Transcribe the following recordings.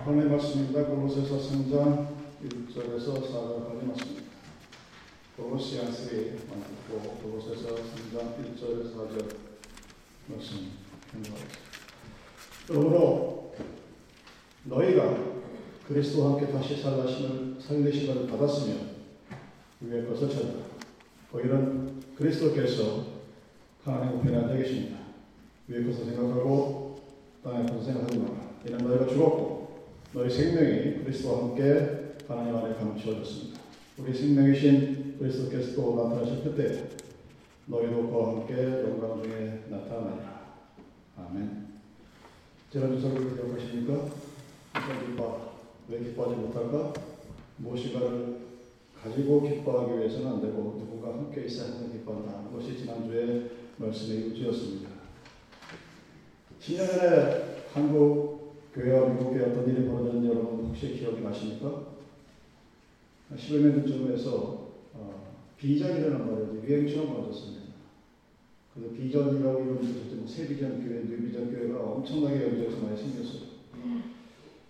하나님 말씀입니다. 골로새서 3장 1절에서 4절까지 말씀입니다. 골로시안스의 만듣고 골로새서 3장 1절에서 4절 말씀 공부하겠습니다. 그러므로 너희가 그리스도와 함께 다시 살라심을 살리심을 받았으면 위의 것을 찾아 거기는 그리스도께서 하나님 우편에 앉아 계십니다. 위의 것을 생각하고 땅의 것을 생각하지 마라. 이는 너희가 죽었고 너희 생명이 그리스도와 함께 하나님 안에 감추어졌습니다. 우리 생명이신 그리스도께서 또 나타나실 그때 너희도 그와 함께 영광 중에 나타나리라. 아멘. 지난주 설교를 기억하십니까? 기뻐. 왜 기뻐하지 못할까? 무엇인가를 가지고 기뻐하기 위해서는 안 되고 누군가 함께 있어야 항상 기뻐한다. 그것이 지난주에 말씀의 요지였습니다. 10년 전에 한국 교회와 미국에 어떤 일이 벌어졌는지 여러분 혹시 기억이 나십니까? 10여 년 전쯤에서 어, 비전이라는 말이 유행처럼 벌어졌습니다. 그래서 비전이라고 이름을 뭐 새비전 교회, 뉴비전 교회가 엄청나게 여기저기서 많이 생겼어요.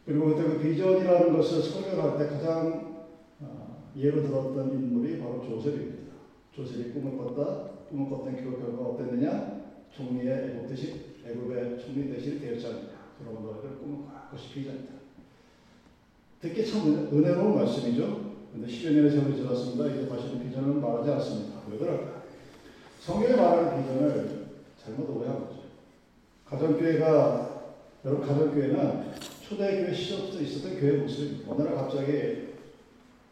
그리고 그때 그 비전이라는 것을 설명할 때 가장 어, 예로 들었던 인물이 바로 조셉입니다. 조셉이 꿈을 꿨다. 꿈을 꿨던 그 결과가 어땠느냐? 총리의 애국 대신 애국의 총리 대신 되었 지 그런 너희들 꿈을 그것이 비전이다. 듣기 참 은혜로운 말씀이죠. 근데 10여 년의 세월이 지났습니다. 이제 다시는 비전을 말하지 않습니다. 왜 그럴까? 성경에 말하는 비전을 잘못 오해한 거죠. 가정교회가, 여러분 가정교회는 초대교회 시절부터 있었던 교회 모습입니다. 어느 날 갑자기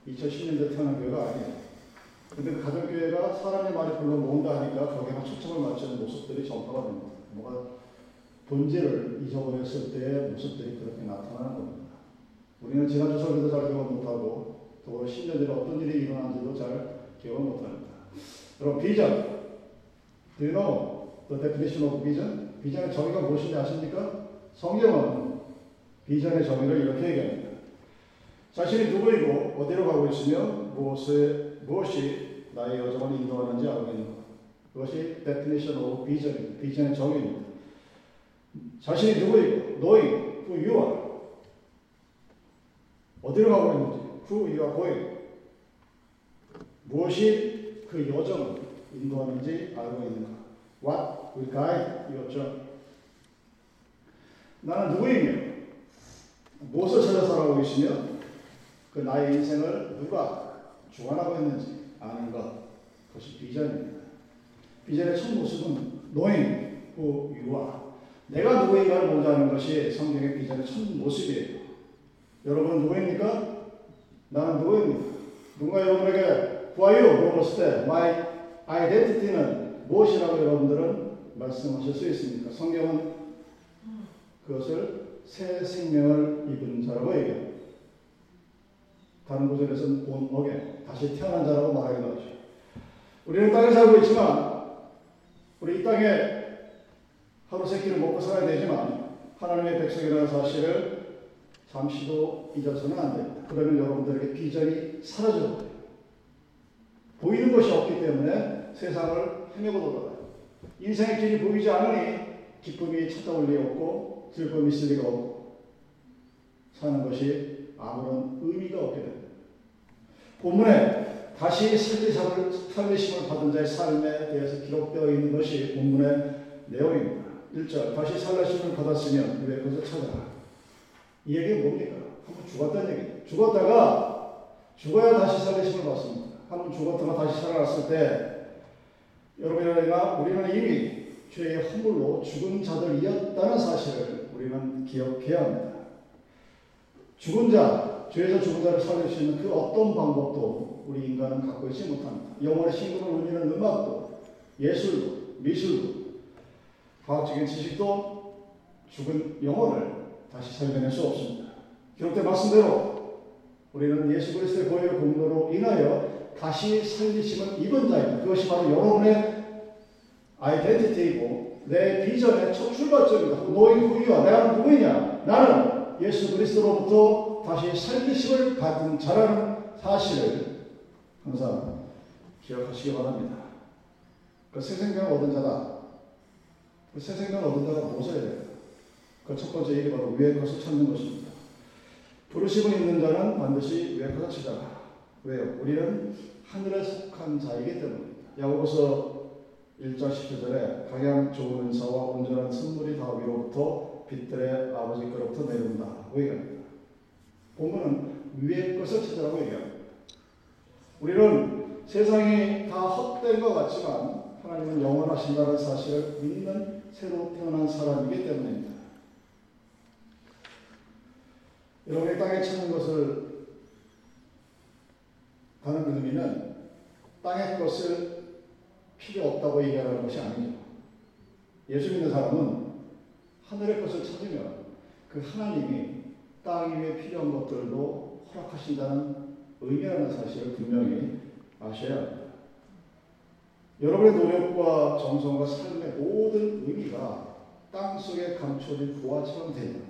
2010년대 태어난 교회가 아니에요. 근데 그 가정교회가 사람의 말이 별로 모은다 하니까 거기에만 초점을 맞추는 모습들이 전파가 됩니다. 뭐가 본질을 잊어버렸을 때의 모습들이 그렇게 나타나는 겁니다. 우리는 지난주 설교도 잘 기억 못하고 또 10년 전에 어떤 일이 일어난지도 잘 기억 못합니다. 여러분 비전 Do you know the definition of vision? 비전의 정의가 무엇인지 아십니까? 성경은 비전의 정의를 이렇게 얘기합니다. 자신이 누구이고 어디로 가고 있으며 무엇에, 무엇이 나의 여정을 인도하는지 알고 있는 것. 그것이 definition of vision입니다. 비전의 정의입니다. 자신이 누구이고 knowing who you are. 어디로 가고 있는지 who you are going. 무엇이 그 여정을 인도하는지 알고 있는 것. What will guide your journey. 나는 누구이며 무엇을 찾아 살아가고 있으며 그 나의 인생을 누가 주관하고 있는지 아는 것. 그것이 비전입니다. 비전의 첫 모습은 knowing who you are. 내가 누구인가를 아는 것이 성경의 비전의 첫 모습이에요. 여러분은 누구입니까? 나는 누구입니까? 누군가 여러분에게 you? 물어봤을 때 My identity는 무엇이라고 여러분들은 말씀하실 수 있습니까? 성경은 그것을 새 생명을 입은 자라고 얘기합니다. 다른 구절에서는 본 어게 다시 태어난 자라고 말하기도 하죠. 우리는 땅에 살고 있지만 우리 이 땅에 하루 세 끼를 먹고 살아야 되지만 하나님의 백성이라는 사실을 잠시도 잊어서는 안 됩니다. 그러면 여러분들에게 비전이 사라져버려요. 보이는 것이 없기 때문에 세상을 헤매고 돌아가요. 인생의 길이 보이지 않으니 기쁨이 찾아올 리 없고 즐거움이 있을 리가 없고 사는 것이 아무런 의미가 없게 됩니다. 본문에 다시 살리심을 받은 자의 삶에 대해서 기록되어 있는 것이 본문의 내용입니다. 1절 다시 살라심을 받았으면 왜 그것을 찾아라. 이 얘기는 뭡니까? 한번 죽었다는 얘기. 죽었다가 죽어야 다시 살리심을 받습니다. 한번 죽었다가 다시 살아났을 때 여러분이나 우리는 이미 죄의 허물로 죽은 자들이었다는 사실을 우리는 기억해야 합니다. 죽은 자, 죄에서 죽은 자를 살릴 수 있는 그 어떤 방법도 우리 인간은 갖고 있지 못합니다. 영혼의 신금을 울리는 음악도, 예술도, 미술도, 과학적인 지식도 죽은 영혼을 다시 살려낼 수 없습니다. 기록된 말씀대로 우리는 예수 그리스도의 보혈 공로로 인하여 다시 살리심을 입은 자입니다. 그것이 바로 여러분의 아이덴티티이고 내 비전의 첫 출발점이다. 너희 누구야? 내가 누구냐? 나는 예수 그리스도로부터 다시 살리심을 받은 자라는 사실을 항상 기억하시기 바랍니다. 그 새 생명을 얻은 자다. 그새 얻은 자가 무엇을 해야 될까? 그첫 번째 일이 바로 위의 것을 찾는 것입니다. 부르심을 있는 자는 반드시 위에 가치다. 왜요? 우리는 하늘에 속한 자이기 때문입니다. 야고보서 1장 10절에 강양 좋은 은사와 온전한 선물이 다 위로부터 빛들의 아버지께로부터 내려온다 고 얘기합니다. 본문은 위의 것을 찾으라고 얘기합니다. 우리는 세상이 다 헛된 것 같지만 하나님은 영원하신다는 사실을 믿는 새로 태어난 사람이기 때문입니다. 여러분이 땅에 찾는 것을 가는 의미는 땅의 것을 필요 없다고 얘기하는 것이 아니죠. 예수 믿는 사람은 하늘의 것을 찾으면 그 하나님이 땅 위에 필요한 것들도 허락하신다는 의미라는 사실을 분명히 아셔야 합니다. 여러분의 노력과 정성과 삶의 모든 의미가 땅 속에 감춰진 보화처럼 됩니다.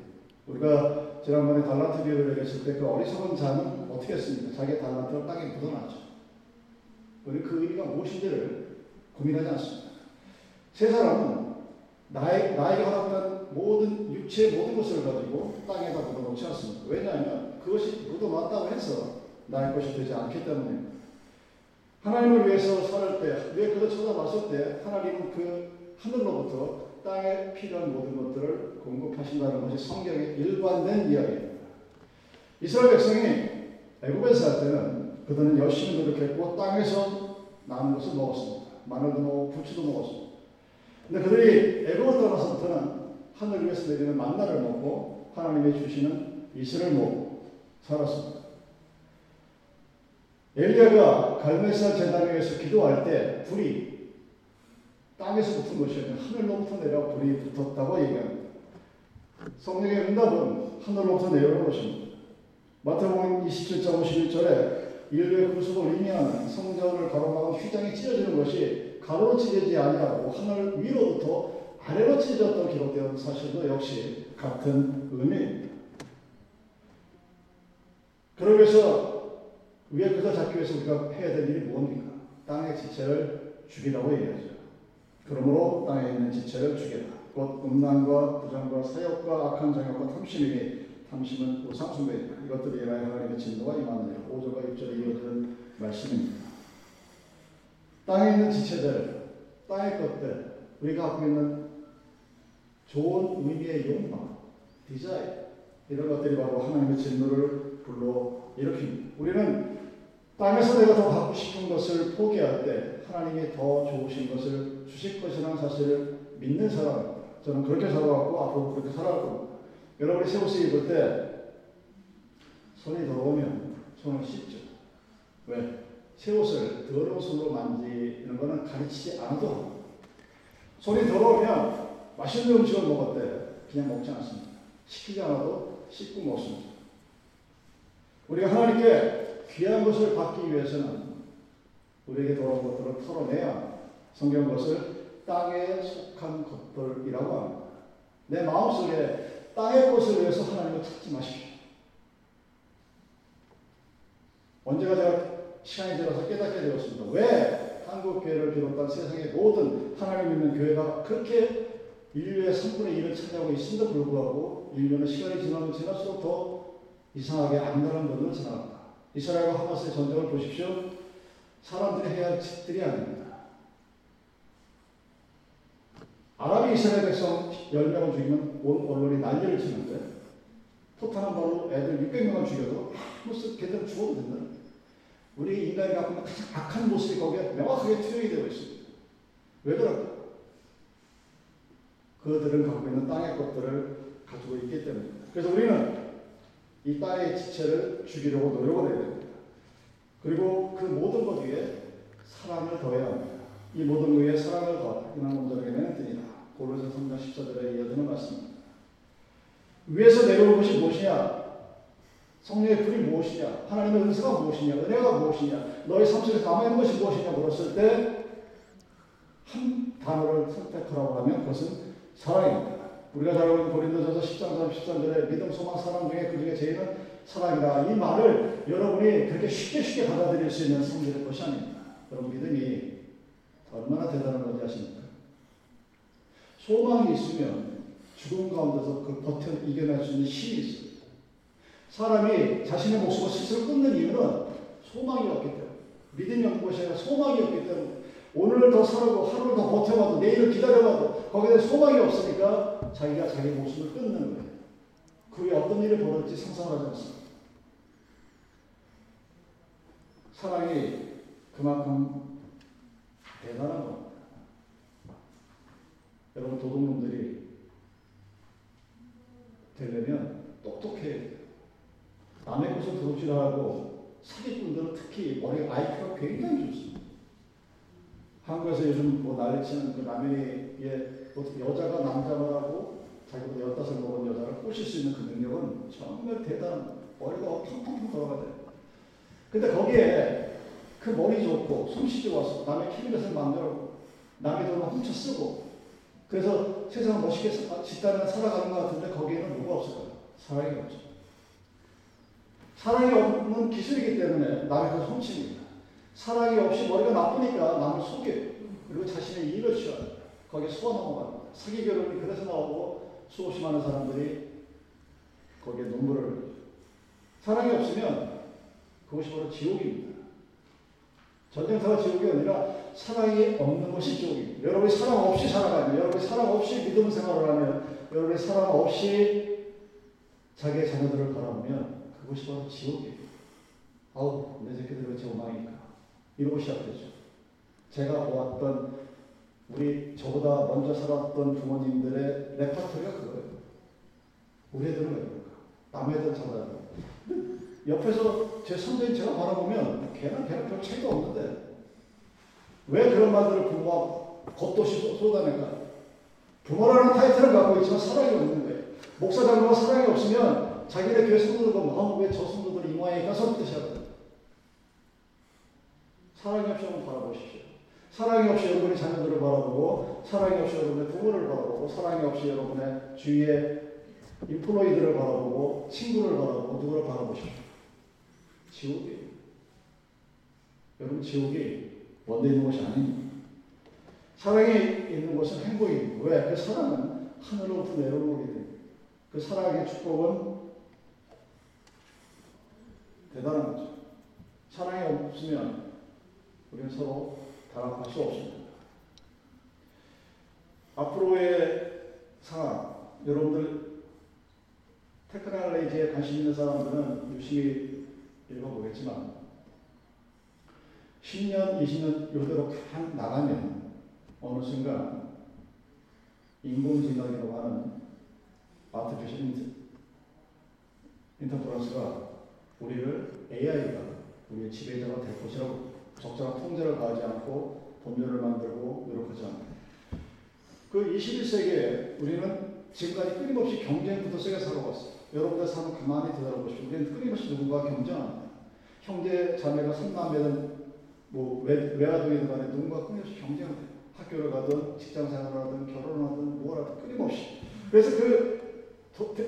우리가 지난번에 달란트 비유를 얘기했을 때 그 어리석은 자는 어떻게 했습니까? 자기의 달란트를 땅에 묻어놨죠. 우리 그 의미가 무엇인지를 고민하지 않습니다. 세 사람은 나의, 나에게 허락된 모든 육체의 모든 것을 가지고 땅에다 묻어놓지 않습니다. 왜냐하면 그것이 묻어놨다고 해서 나의 것이 되지 않기 때문입니다. 하나님을 위해서 살을 때, 왜 그를 쳐다봤을 때 하나님은 그 하늘로부터 땅에 필요한 모든 것들을 공급하신다는 것이 성경의 일관된 이야기입니다. 이스라엘 백성이 애굽에 살 때는 그들은 열심히 노력했고 땅에서 나는 것을 먹었습니다. 마늘도 먹고 부추도 먹었습니다. 근데 그들이 애굽을 떠나서부터는 하늘 위에서 내리는 만나를 먹고 하나님이 주시는 이슬을 먹고 살았습니다. 엘리야가 갈멜산 재단 위에서 기도할 때 불이 땅에서 붙은 것이 아니라 하늘로부터 내려 불이 붙었다고 얘기합니다. 성령의 응답은 하늘로부터 내려오는 것입니다. 마태복음 27장 51절에 인류의 구속을 의미하는 성전을 가로막은 휘장이 찢어지는 것이 가로로 찢어지지 아니하고 하늘 위로부터 아래로 찢어졌다고 기록되어 사실도 역시 같은 의미입니다. 그러기 위 위에 그거 잡기 위해서 우리가 해야 될 일이 뭡니까? 땅의 지체를 죽이라고 얘기하죠. 그러므로 땅에 있는 지체를 죽여라. 곧 음란과 부정과 사욕과 악한 정욕과 탐심이니 탐심은 우상숭배이다. 이것들이 인하여 하나님의 진노가 임하느니라. 5절과 6절에 이어지는 말씀입니다. 땅에 있는 지체들, 땅의 것들, 우리가 갖고 있는 좋은 의미의 욕망, 디자인 이런 것들이 바로 하나님의 진노를 불러 일으킵니다. 우리는 땅에서 내가 더 갖고 싶은 것을 포기할 때 하나님이 더 좋으신 것을 주실 것이라는 사실을 믿는 사람입니다. 저는 그렇게 살아왔고 앞으로 그렇게 겁니다. 여러분이 새 옷을 입을 때 손이 더러우면 손을 씻죠. 왜? 새 옷을 더러운 손으로 만지는 것은 가르치지 않아도. 손이 더러우면 맛있는 음식을 먹을 때 그냥 먹지 않습니다. 시키지 않아도 씻고 먹습니다. 우리가 하나님께 귀한 것을 받기 위해서는 우리에게 더러운 것들을 털어내야 성경 것을 땅에 속한 것들이라고 합니다. 내 마음속에 땅의 것을 위해서 하나님을 찾지 마십시오. 언제가 제가 시간이 지나서 깨닫게 되었습니다. 왜 한국 교회를 비롯한 세상의 모든 하나님 있는 교회가 그렇게 인류의 3분의 1을 차지하고 있음에도 불구하고 인류는 시간이 지나면 지날수록 더 이상하게 안다는 것을 지나간다. 이스라엘과 하마스의 전쟁을 보십시오. 사람들이 해야 할 짓들이 아닙니다. 아랍이 이스라엘 백성 10명을 죽이면 온 언론이 난리를 치는데 포탄 한 발로 애들 600명을 죽여도 무슨 걔들 죽어도 된다. 우리 인간이 갖고 있는 가장 악한 모습이 거기에 명확하게 투영이 되어 있습니다. 왜 그럴까? 그들은 갖고 있는 땅의 것들을 가지고 있기 때문입니다. 그래서 우리는 이 땅의 지체를 죽이려고 노력을 해야 됩니다. 그리고 그 모든 것 위에 사랑을 더해야 합니다. 이 모든 것 위에 사랑을 더하라. 이만 몸들에게는 드리라. 고로서 3장 14절에 이어지는 말씀입니다. 위에서 내려온 것이 무엇이냐? 성령의 불이 무엇이냐? 하나님의 은사가 무엇이냐? 은혜가 무엇이냐? 너의 삶 속에 남아있는 것이 무엇이냐? 물었을 때 한 단어를 선택하라고 하면 그것은 사랑입니다. 우리가 잘 있는 고린도전서 10장 33절에 믿음, 소망, 사랑 중에 그 중에 제일은 사랑이다. 이 말을 여러분이 그렇게 쉽게 쉽게 받아들일 수 있는 성질의 것이 아닙니다. 여러분 믿음이 얼마나 대단한 건지 아십니까? 소망이 있으면 죽음 가운데서 그 버텨 이겨낼 수 있는 힘이 있습니다. 사람이 자신의 목숨을 스스로 끊는 이유는 소망이 없기 때문에 믿음이 없는 것이 아니라 소망이 없기 때문에 오늘을 더 살고 하루를 더 버텨봐도 내일을 기다려봐도 거기에 소망이 없으니까 자기가 자기 목숨을 끊는 거예요. 그 후에 어떤 일이 벌어질지 상상하지 않습니다. 사랑이 그만큼 대단한 겁니다. 여러분 도둑놈들이 되려면 똑똑해야 돼요. 남의 것을 도둑질하고 사기꾼들은 특히 머리 IQ가 굉장히 좋습니다. 한국에서 요즘 뭐 난리치는 그 남해의 어떻게 여자가 남자를 하고 자기보다 열다섯 먹은 여자를 꼬실 수 있는 그 능력은 정말 대단한 머리가 텅텅텅 돌아가야 돼요. 근데 거기에 그 머리 좋고 솜씨 좋아서 남의 캐비넷을 만들고 남의 돈을 훔쳐 쓰고 그래서 세상을 멋있게 사- 짓다는 살아가는 것 같은데 거기에는 뭐가 없을까요? 사랑이 없죠. 사랑이 없는 기술이기 때문에 남의 것을 훔칩니다. 사랑이 없이 머리가 나쁘니까 남을 속여요. 그리고 자신의 이익을 취하요. 거기에 속아 넘어갑니다. 사기 결혼이 그래서 나오고 수없이 많은 사람들이 거기에 눈물을. 사랑이 없으면 그것이 바로 지옥입니다. 전쟁터가 지옥이 아니라 사랑이 없는 것이 지옥입니다. 여러분이 사랑 없이 살아가면, 여러분이 사랑 없이 믿음 생활을 하면, 여러분이 사랑 없이 자기의 자녀들을 바라보면 그것이 바로 지옥이에요. 아우, 내 새끼들 왜 엉망일까? 이러고 시작되죠. 제가 보았던 우리 저보다 먼저 살았던 부모님들의 레파토리가 그거예요. 우리 애들은 왜 그럴까? 남의 애들 잘하고. 옆에서 제 선생님 제가 바라보면 걔는 걔는 별 차이도 없는데 왜 그런 말들을 부모가 겉도시 쏟아낼까? 부모라는 타이틀을 갖고 있지만 사랑이 없는 거예요. 목사 장로가 사랑이 없으면 자기네 교회 성도들 보면 아, 왜저 성도들이 이 모양이니까 서부터 시작합니다. 사랑이 없이 한번 바라보십시오. 사랑이 없이 여러분의 자녀들을 바라보고 사랑이 없이 여러분의 부모를 바라보고 사랑이 없이 여러분의 주위의 인플로이들을 바라보고 친구를 바라보고 누구를 바라보십시오. 지옥이에요. 여러분 지옥이 원대 있는 것이 아닙니다. 사랑이 있는 것은 행복입니다. 왜? 그 사랑은 하늘로부터 내려오게 됩니다. 그 사랑의 축복은 대단한 거죠. 사랑이 없으면 우리는 서로 다락할 수 없습니다. 앞으로의 상황, 여러분들 테크놀로지에 관심 있는 사람들은 유심히 읽어보겠지만 10년, 20년 요대로 간 나가면 어느 순간 인공지능이라고 하는 아티피셜 인터퍼런스가 우리를 AI가 우리의 지배자가 될 것이라고 적절한 통제를 가하지 않고 법률을 만들고 노력하지 않고 그 21세기에 우리는 지금까지 끊임없이 경쟁 구도속에 살아왔어요. 여러분들 삶을 가만히 되돌아보십시오. 우리는 끊임없이 누군가와 경쟁합니다. 형제 자매가 3남매든 뭐 외, 외아동이든 간에 누군가 끊임없이 경쟁을 해요. 학교를 가든 직장 생활을 하든 결혼을 하든 뭘 하든 끊임없이. 그래서 그 도, 대,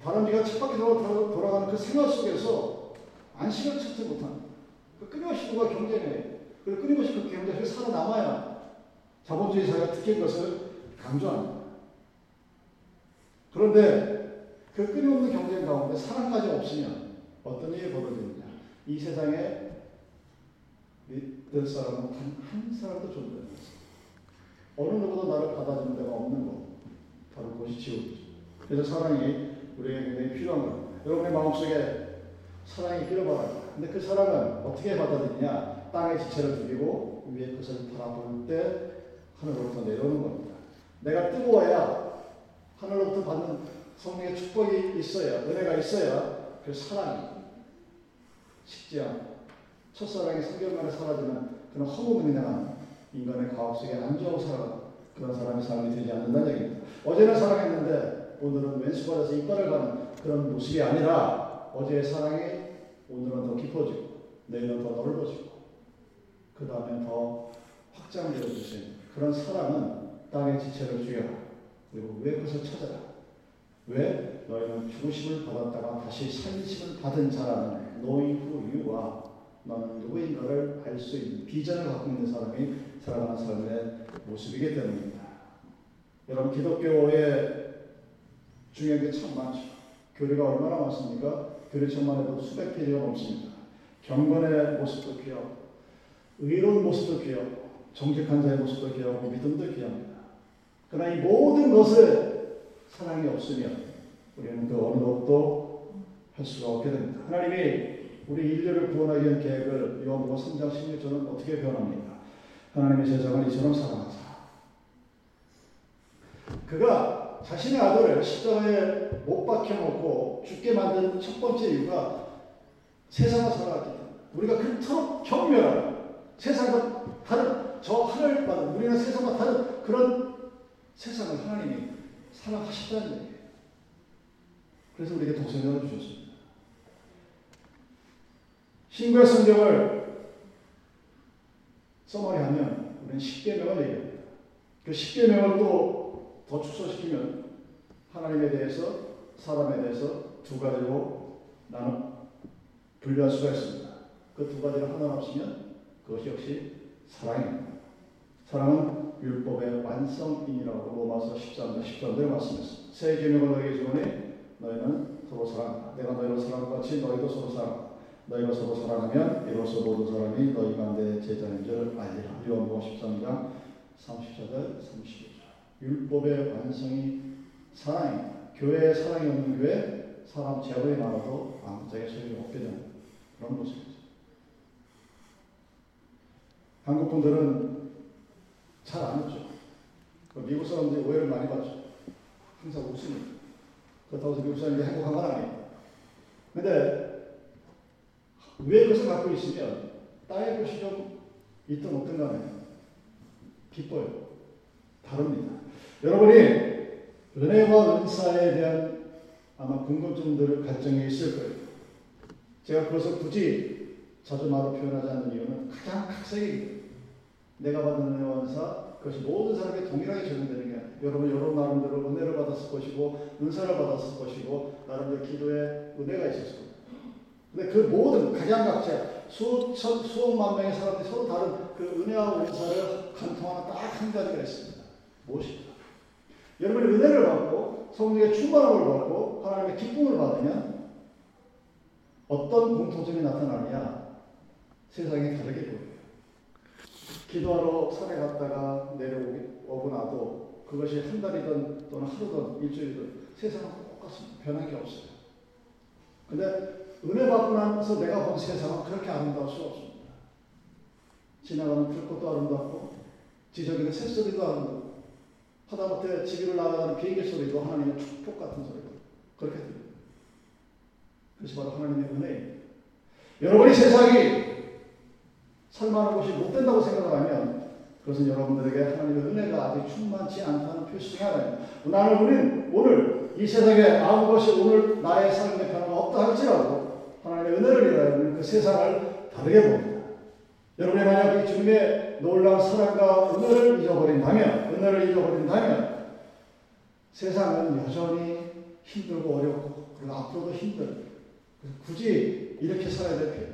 바람쥐가 쳇바퀴 돌아, 돌아- 돌아가는 그 생활 속에서 안식을 찾지 못하는 그 끊임없이 누가 경쟁해요. 그리고 끊임없이 그 경쟁에서 살아남아야 자본주의 사회가 특히 그것을 강조합니다. 그런데 그 끊임없는 경쟁 가운데 사랑까지 없으면 어떤 일이 벌어지느냐. 이 세상에 믿을 사람은 단 한 사람도 존재하지 않습니다. 어느 누구도 나를 받아주는 데가 없는 것. 바로 그것이 지옥이죠. 그래서 사랑이 우리에게 굉장히 필요한 겁니다. 여러분의 마음속에 사랑이 바랍니다. 근데 그 사랑은 어떻게 받아들이냐? 땅의 지체를 죽이고 위의 것을 바라볼 때 하늘로부터 내려오는 겁니다. 내가 뜨거워야 하늘로부터 받는 성령의 축복이 있어야, 은혜가 있어야 그 사랑이 식지 않고 첫사랑이 3개월 만에 사라지는 그런 허무맹랑한 인간의 과학 속에 안주하고 살아가는 그런 사람의 삶이 되지 않는다는 얘기입니다. 어제는 사랑했는데 오늘은 왼수발에서 이빨을 가는 그런 모습이 아니라 어제의 사랑이 오늘은 더 깊어지고 내일은 더 넓어지고 그 다음에 더 확장되어질 수 있는 그런 사랑은 땅의 지체를 죽여라 그리고 왜 그것을 찾아라 왜 너희는 죽으심을 받았다가 다시 살리심을 받은 자라는 who you are 너는 누구인가를 알 수 있는 비전을 갖고 있는 사람이 살아가는 삶의 모습이기 때문입니다. 여러분 기독교의 중요한 게 참 많죠. 교리가 얼마나 많습니까? 교리책만 해도 수백 페이지가 넘습니다. 경건의 모습도 귀하고 의로운 모습도 귀하고 정직한 자의 모습도 귀하고 믿음도 귀합니다. 그러나 이 모든 것을 사랑이 없으면 우리는 그 어느 것도 할 수가 없게 됩니다. 하나님이 우리 인류를 구원하기 위한 계획을 요한복음 3장 16절은 어떻게 변합니까? 하나님의 세상을 이처럼 사랑하사. 그가 자신의 아들을 십자가에 못 박혀놓고 죽게 만든 첫 번째 이유가 세상을 사랑했기 때문에 우리가 그토록 경멸한 세상과 다른 저 하늘과 우리는 세상과 다른 그런 세상을 하나님이 사랑하셨다는 얘기예요. 그래서 우리에게 동생을 주셨습니다. 신구의 성경을 써머리하면 우리는 십계명을 얘기합니다. 그 십계명을 또 더 축소시키면 하나님에 대해서 사람에 대해서 두 가지로 나눠 분류할 수가 있습니다. 그 두 가지를 하나 합치면 그것이 역시 사랑입니다. 사랑은 율법의 완성인이라고 로마서 13장 13절에 말씀했습니다. 새 계명을 너희에게 주노니 너희는 서로 사랑하라. 내가 너희를 사랑한 것 같이 너희도 서로 사랑하라. 너희가 서로 사랑하면 이로써 모든 사람이 너희가 내 제자인 줄 알리라. 요한복음 13장 34절 32절. 율법의 완성이 사랑입니다. 교회에 사랑이 없는 교회 사람 제어에 나가도 아무짝에 소용이 없게 되는 그런 모습이죠. 한국 분들은 잘 안 웃죠. 그 미국 사람들이 오해를 많이 받죠. 항상 웃으니까. 그렇다고 해서 미국 사람들이 행복한 건 아니에요. 근데 위의 것을 갖고 있으면 땅의 것이 좀 있든 없든 간에 기뻐요. 다릅니다. 여러분이 은혜와 은사에 대한 아마 궁금증들을 갈증이 있을 거예요. 제가 그것을 굳이 자주 말로 표현하지 않는 이유는 가장 각색이 내가 받은 은혜와 은사 그것이 모든 사람에게 동일하게 적용되는 게 아니에요. 여러분 여러분 나름대로 은혜를 받았을 것이고 은사를 받았을 것이고 나름대로 기도에 은혜가 있었을 거예요. 근데 그 모든 각양각색 수천 수억만 명의 사람들이 서로 다른 그 은혜와 은사를 간통하는 딱 한 가지가 있습니다. 무엇입니까? 여러분이 은혜를 받고 성령의 충만함을 받고 하나님의 기쁨을 받으면 어떤 공통점이 나타나느냐 세상이 다르게 보여요. 기도하러 산에 갔다가 내려오고 나도 그것이 한 달이든 또는 하루든 일주일이든 세상은 똑같습니다. 변한 게 없어요. 근데 은혜 받고 나서 내가 본 세상은 그렇게 아름다울 수 없습니다. 지나가는 불꽃도 아름답고 지저귀는 새소리도 아름답고 하다못해 집 위로 나가는 비행기 소리도 하나님의 축복 같은 소리고 그렇게 들려요. 그것이 바로 하나님의 은혜입니다. 여러분이 세상이 살만한 것이 못 된다고 생각하면 그것은 여러분들에게 하나님의 은혜가 아직 충만치 않다는 표시 중 하나입니다. 나는 우리는 오늘 이 세상에 아무 것이 오늘 나의 삶의 변화가 없다 할지라도 하나님의 은혜를 우리는 그 세상을 다르게 봅니다. 여러분이 만약 이 주님의 놀라운 사랑과 은혜를 잊어버린다면, 은혜를 잊어버린다면 세상은 여전히 힘들고 어렵고 그리고 앞으로도 힘들. 굳이 이렇게 살아야 될 필요.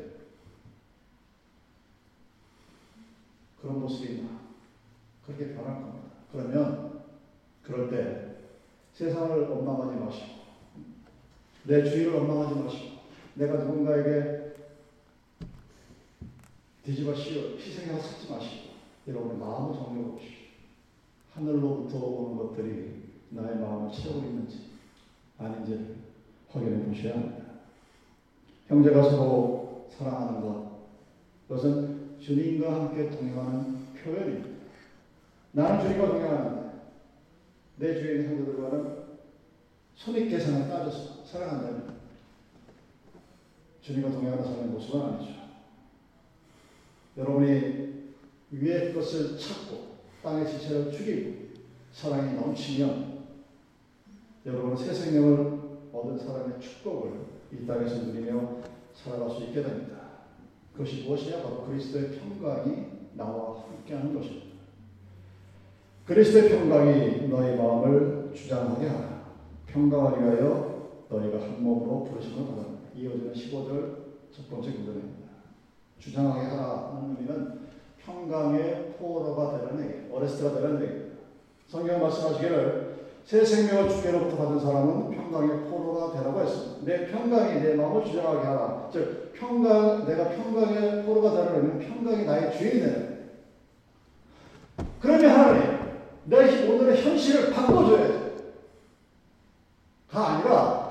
그런 모습이 있나? 그렇게 변할 겁니다. 그러면 그럴 때 세상을 원망하지 마시고 내 주위를 원망하지 마시고 내가 누군가에게 뒤집어 씌워 희생해서 찾지 마시고 여러분의 마음을 정리해 보십시오. 하늘로부터 오는 것들이 나의 마음을 채우고 있는지 아닌지를 확인해 보셔야 합니다. 형제가 서로 사랑하는 것 그것은 주님과 함께 동행하는 표현입니다. 나는 주님과 동행하는데 내 주위에 형제들과는 손익 계산을 따져서 사랑한다면 주님과 동행하는 사람의 모습은 아니죠. 여러분이 위의 것을 찾고 땅의 지체를 죽이고 사랑이 넘치면 여러분은 새 생명을 얻은 사람의 축복을 이 땅에서 누리며 살아갈 수 있게 됩니다. 그것이 무엇이냐? 바로 그리스도의 평강이 나와 함께하는 것입니다. 그리스도의 평강이 너희 마음을 주장하게 하라. 평강을 위하여 너희가 한 몸으로 부르심을 받았다. 이어지는 15절 첫 번째 구절입니다. 주장하게 하라는 의미는 평강의 포로가 되라는 얘기예요. 어레스트가 되라는 얘기입니다. 성경 말씀하시기를 새 생명을 주께로부터 받은 사람은 평강의 포로가 되라고 했습니다. 내 평강이 내 마음을 주장하게 하라. 즉 평강 내가 평강의 포로가 되려면 평강이 나의 주인이 되는. 그러면 하나님 내 오늘의 현실을 바꿔줘야지. 가 아니라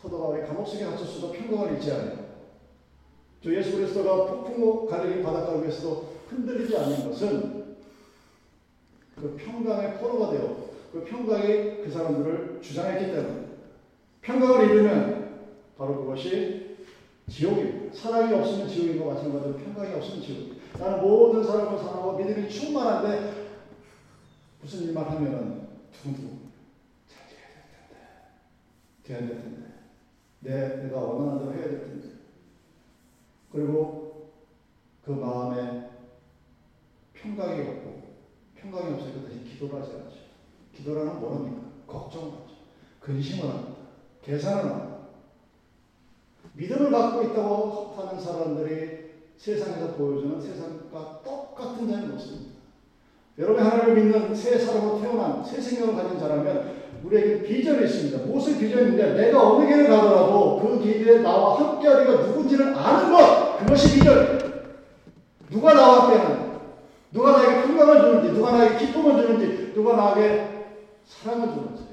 사도 바울이 감옥 속에 갇혔어도 평강을 잃지 않아요. 주 예수 그리스도가 폭풍 가리기 바닷가 위에서도 흔들리지 않는 것은 그 평강의 포로가 되어 그 평강이 그 사람들을 주장했기 때문에 평강을 잃으면 바로 그것이 지옥입니다. 사랑이 없으면 지옥인 것 마찬가지로 평강이 없으면 지옥. 나는 모든 사람을 사랑하고 믿음이 충만한데 무슨 일만 하면은 두근두근 잘 돼야 될 텐데 돼야 될 텐데 내 내가 원하는 대로 해야 될 텐데 그리고 그 마음에 평강이 없고 평강이 없으니까 다시 기도를 하지 않죠. 기도라는 뭐랍니까? 걱정을 하죠. 근심을 합니다. 계산을 합니다. 믿음을 갖고 있다고 하는 사람들이 세상에서 보여주는 세상과 똑같은 자의 모습입니다. 여러분 하나님을 믿는 새 사람으로 태어난 새 생명을 가진 자라면 우리에게 비전이 있습니다. 무엇을 비전인데 내가 어느 길을 가더라도 그 길에 나와 함께하리가 누군지를 아는 것 그것이 비전. 누가 나와 함께하는 누가 나에게 평강을 주는지 누가 나에게 기쁨을 주는지 누가 나에게 사랑을 주는지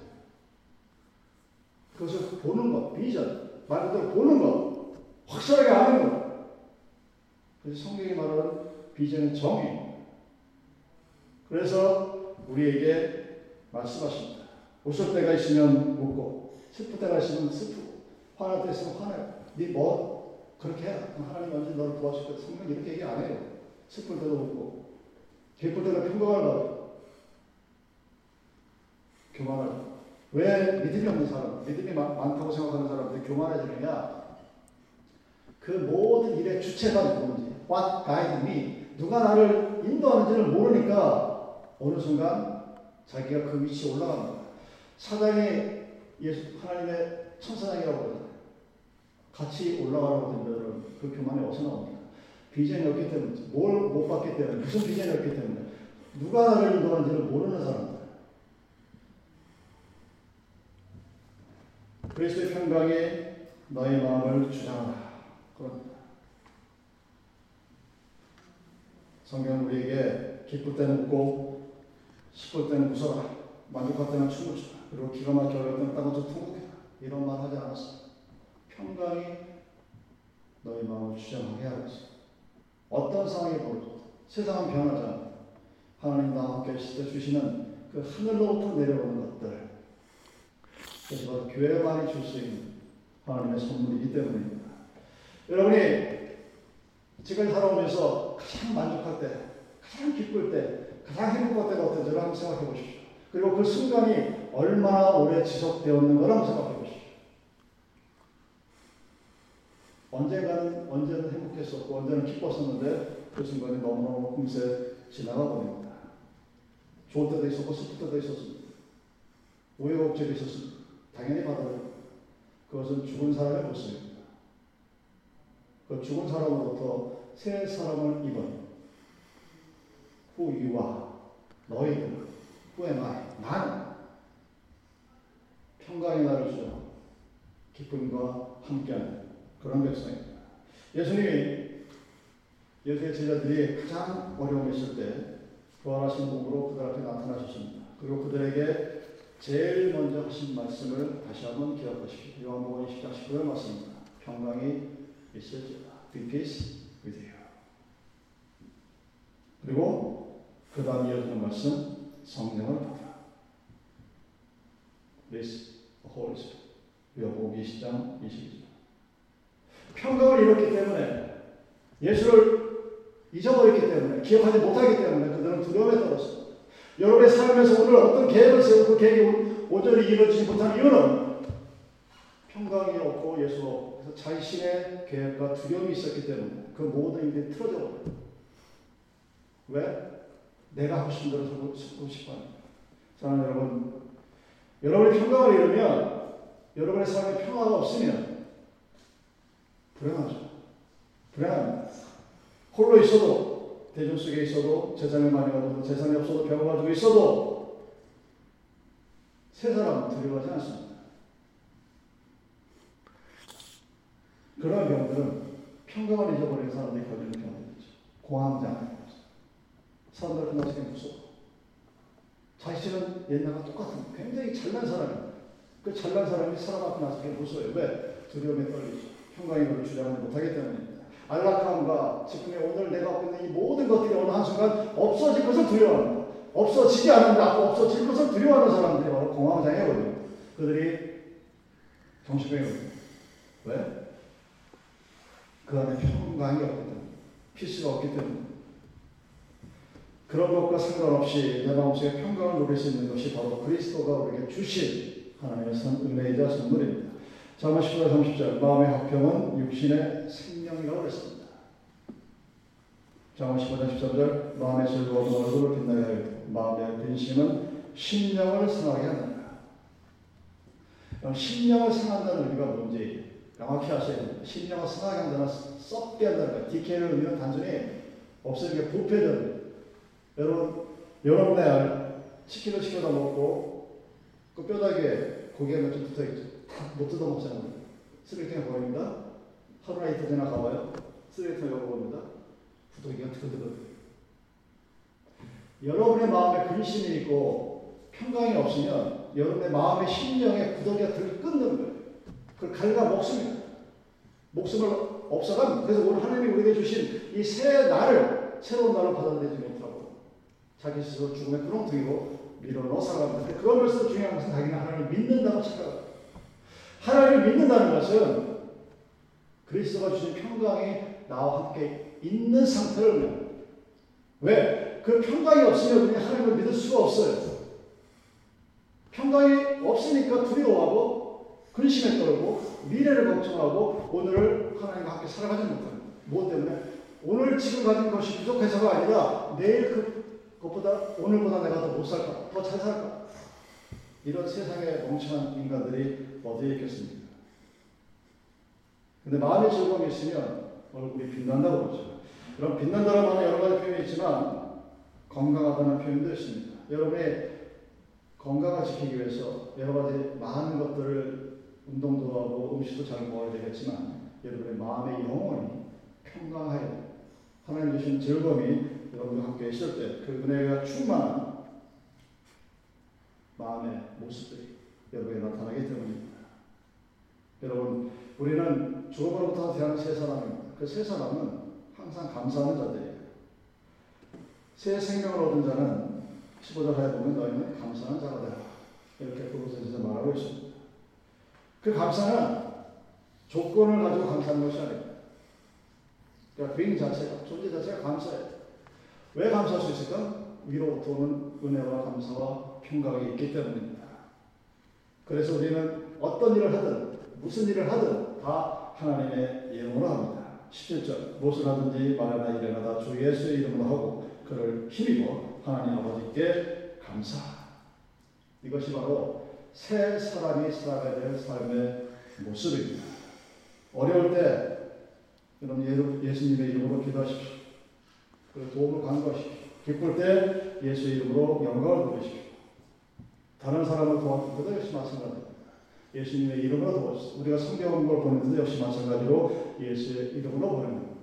그것을 보는 것 비전 말 그대로 보는 것 확실하게 아는 것 그래서 성경이 말하는 비전의 정의 그래서 우리에게 말씀하십니다. 웃을 때가 있으면 웃고 슬플 때가 있으면 슬프고 화날 때 있으면 화내고 네 뭐 그렇게 해라. 하나님 언제 너를 도와줄 거야. 성경 이렇게 얘기 안 해요. 슬플 때도 웃고 기쁠 때도 평강을 받고 교만을 왜 믿음이 없는 사람, 믿음이 많다고 생각하는 사람들이 교만해지느냐? 그 모든 일의 주체가 누군지, what guide me, 누가 나를 인도하는지를 모르니까 어느 순간 자기가 그 위치에 올라갑니다. 사장이 예수 하나님의 천사장이라고 그러잖아요. 같이 올라가라고 되면 그 교만이 어디서 나옵니까? 비전이 없기 때문에 뭘 못 받기 때문에 무슨 비전이 없기 때문에 누가 나를 인도하는지를 모르는 사람들. 그리스도의 평강이 너의 마음을 주장하라. 그럽니다. 성경은 우리에게 기쁠 때는 웃고 슬플 때는 웃어라. 만족할 때는 춤을 추라. 그리고 기가 막혀 어려울 때는 따가서 통곡해라. 이런 말 하지 않았어. 평강이 너의 마음을 주장하게 있어. 어떤 상황이 벌어져도 세상은 변하지 않아. 하나님 나와 함께 있을 때 주시는 그 하늘로부터 내려오는 것들. 그것이 바로 교회만이 줄 수 있는 하나님의 선물이기 때문입니다. 여러분이 지금 살아오면서 가장 만족할 때, 가장 기쁠 때, 가장 행복할 때가 어떤지 한번 생각해 보십시오. 그리고 그 순간이 얼마나 오래 지속되었는가 한번 생각해 보십시오. 언젠가는, 언제는 행복했었고, 언제는 기뻤었는데, 그 순간이 너무너무 금세 지나가 버립니다. 좋을 때도 있었고, 슬플 때도 있었습니다. 우여곡절이 있었습니다. 당연히 받아요. 그것은 죽은 사람의 모습입니다. 그 죽은 사람으로부터 새 사람을 입은 후유와 너희들 후에 말 나는 평강의 날을 주죠. 기쁨과 함께하는 그런 백성입니다. 예수님이 예수의 제자들이 가장 어려움이 있을 때 부활하신 몸으로 그들 앞에 나타나셨습니다. 그리고 그들에게 제일 먼저 하신 말씀을 다시 한번 기억하십시오. 요한복음 10장 19절 말씀입니다. 평강이 있을지어다. Be peace with you. 그리고 그 다음 이어지는 말씀 성령을 받아라. This Holy Spirit. 요한복음 20장 22절. 평강을 잃었기 때문에 예수를 잊어버렸기 때문에 기억하지 못하기 때문에 그들은 두려움에 떨었습니다. 여러분의 삶에서 오늘 어떤 계획을 세우고 그 계획이 온전히 이루어지지 못한 이유는 평강이 없고 예수가 없고 자신의 계획과 두려움이 있었기 때문에 그 모든 일이 틀어져 버려요. 왜? 내가 하고 싶은 대로 살고 싶어. 사랑하는 여러분, 여러분이 평강을 잃으면 여러분의 삶에 평화가 없으면 불행하죠. 불행합니다. 홀로 있어도, 대중 속에 있어도, 재산을 많이 가지고, 재산이 없어도, 병을 가지고 있어도, 세 사람은 두려워하지 않습니다. 그런 병들은 평강을 잊어버리는 사람들이 걸리는 병들이죠. 공황장애. 사람들 만나서 무섭고. 자신은 옛날과 똑같은, 굉장히 잘난 사람이에요. 그 잘난 사람이 사람 앞에 나서 무서워요. 왜? 두려움에 떨리죠. 평강의 것을 주장하지 못하기 때문입니다. 안락함과 지금의 오늘 내가 갖고 있는 이 모든 것들이 어느 한순간 없어질 것을 두려워합니다. 없어지지 않은데 앞으로 없어질 것을 두려워하는 사람들이 바로 공황장애에 걸려요. 그들이 정신병에 걸려요. 왜? 그 안에 평강이 없기 때문에, 피스가 없기 때문에. 그런 것과 상관없이 내 마음속에 평강을 누릴 수 있는 것이 바로 그리스도가 우리에게 주신 하나님의 선, 은혜이자 선물입니다. 잠언 10절 30절 마음의 화평은 육신의 생명이라고 그랬습니다. 잠언 15절 13절 마음의 즐거움은 얼굴을 빛나게 하여 마음의 근심은 심령을 상하게 한다. 심령을 상한다는 의미가 뭔지 명확히 아셔야 됩니다. 심령을 상하게 한다는 썩게 한다는 거예요. 디케이의 의미는 단순히 없어지게 부패되는 여러분, 여러분의 치킨을 시켜다 먹고 그 뼈다귀에 고기가 몇점 붙어 있죠. 못 뜯어 먹잖아요. 쓰레기통에 버립니다. 하루나 이틀 지나 가봐요. 쓰레기통에 열어봅니다. 부더기가 뜨거뜨거 여러분의 마음에 근심이 있고 평강이 없으면 여러분의 마음의 심령에 부더기가 들 끊는 거예요. 그걸 갈가 먹습니다. 목숨을 없어간 그래서 오늘 하나님이 우리에게 주신 이 새 날을 새로운 날을 받아들이지 못하고 자기 스스로 죽음의 구렁텅이로 밀어넣어 살아갑니다. 그러면서 중요한 것은 자기는 하나님을 믿는다고 착각합니다. 하나님을 믿는다는 것은 그리스도가 주신 평강이 나와 함께 있는 상태를 왜? 그 평강이 없으면 우리 하나님을 믿을 수가 없어요. 평강이 없으니까 두려워하고 근심에 떨고 미래를 걱정하고 오늘을 하나님과 함께 살아가지 못합니다. 무엇 때문에? 오늘 지금 가진 것이 부족해서가 아니라 내일 그 그것보다 오늘보다 내가 더 못 살까? 더 잘 살까? 이런 세상에 멍청한 인간들이 어디에 있겠습니까? 근데 마음의 즐거움이 있으면 얼굴이 빛난다고 그러죠. 그럼 빛난다는 말은 여러 가지 표현이 있지만 건강하다는 표현도 있습니다. 여러분의 건강을 지키기 위해서 여러 가지 많은 것들을 운동도 하고 음식도 잘 먹어야 되겠지만 여러분의 마음의 영혼이 평강하여 하나님 주신 즐거움이 여러분과 함께 있을 때 그 은혜가 충만한 마음의 모습들이 여러분에 나타나기 때문입니다. 여러분, 우리는 죽어버로부터 태어난 세 사람입니다. 그 세 사람은 항상 감사하는 자들이에요. 새 생명을 얻은 자는 15절 하에 보면 너희는 감사하는 자가 되라. 이렇게 그곳에서 말하고 있습니다. 그 감사는 조건을 가지고 감사하는 것이 아닙니다. 그러니까 being 자체가, 존재 자체가 감사해요. 왜 감사할 수 있을까? 위로부터 오는 은혜와 감사와 평강이 있기 때문입니다. 그래서 우리는 어떤 일을 하든 무슨 일을 하든 다 하나님의 이름으로 합니다. 17절 무엇을 하든지 말하나 일어나다 주 예수의 이름으로 하고 그를 힘입어 하나님 아버지께 감사. 이것이 바로 새 사람이 살아가야 될 삶의 모습입니다. 어려울 때 여러분 예수님의 이름으로 기도하십시오. 그 도움을 간구하십시오. 기쁠 때 예수의 이름으로 영광을 돌리십시오. 다른 사람을 도와줄 때도 역시 마찬가지입니다. 예수님의 이름으로 도와주세요. 우리가 성경을 보낼 때도 역시 마찬가지로 예수의 이름으로 겁니다.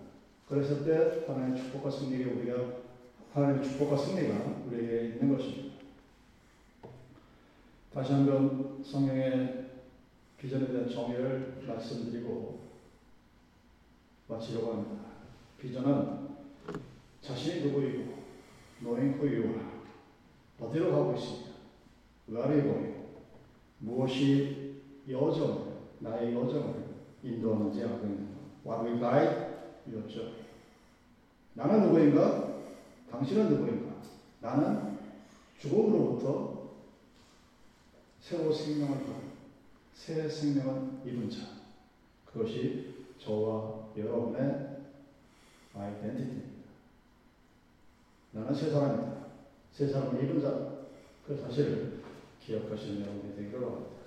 그랬을 때 하나님의 축복과 승리가 우리가 하나님의 축복과 승리가 우리에게 있는 것입니다. 다시 한번 성경의 비전에 대한 정의를 말씀드리고 마치려고 합니다. 비전은 자신이 누구이고 you are 어디로 가고 있습니까? Going? 무엇이 여정, 나의 여정을 인도하는지 알고 있는 것. What will guide journey? 나는 누구인가? 당신은 누구인가? 나는 죽음으로부터 새로 생명을 받은 새 생명을 입은 자. 그것이 저와 여러분의 아이덴티티입니다. 나는 새 사람이다. 새 사람을 입은 자. 그 사실을 기억하시는 여러분이 되기를 바랍니다.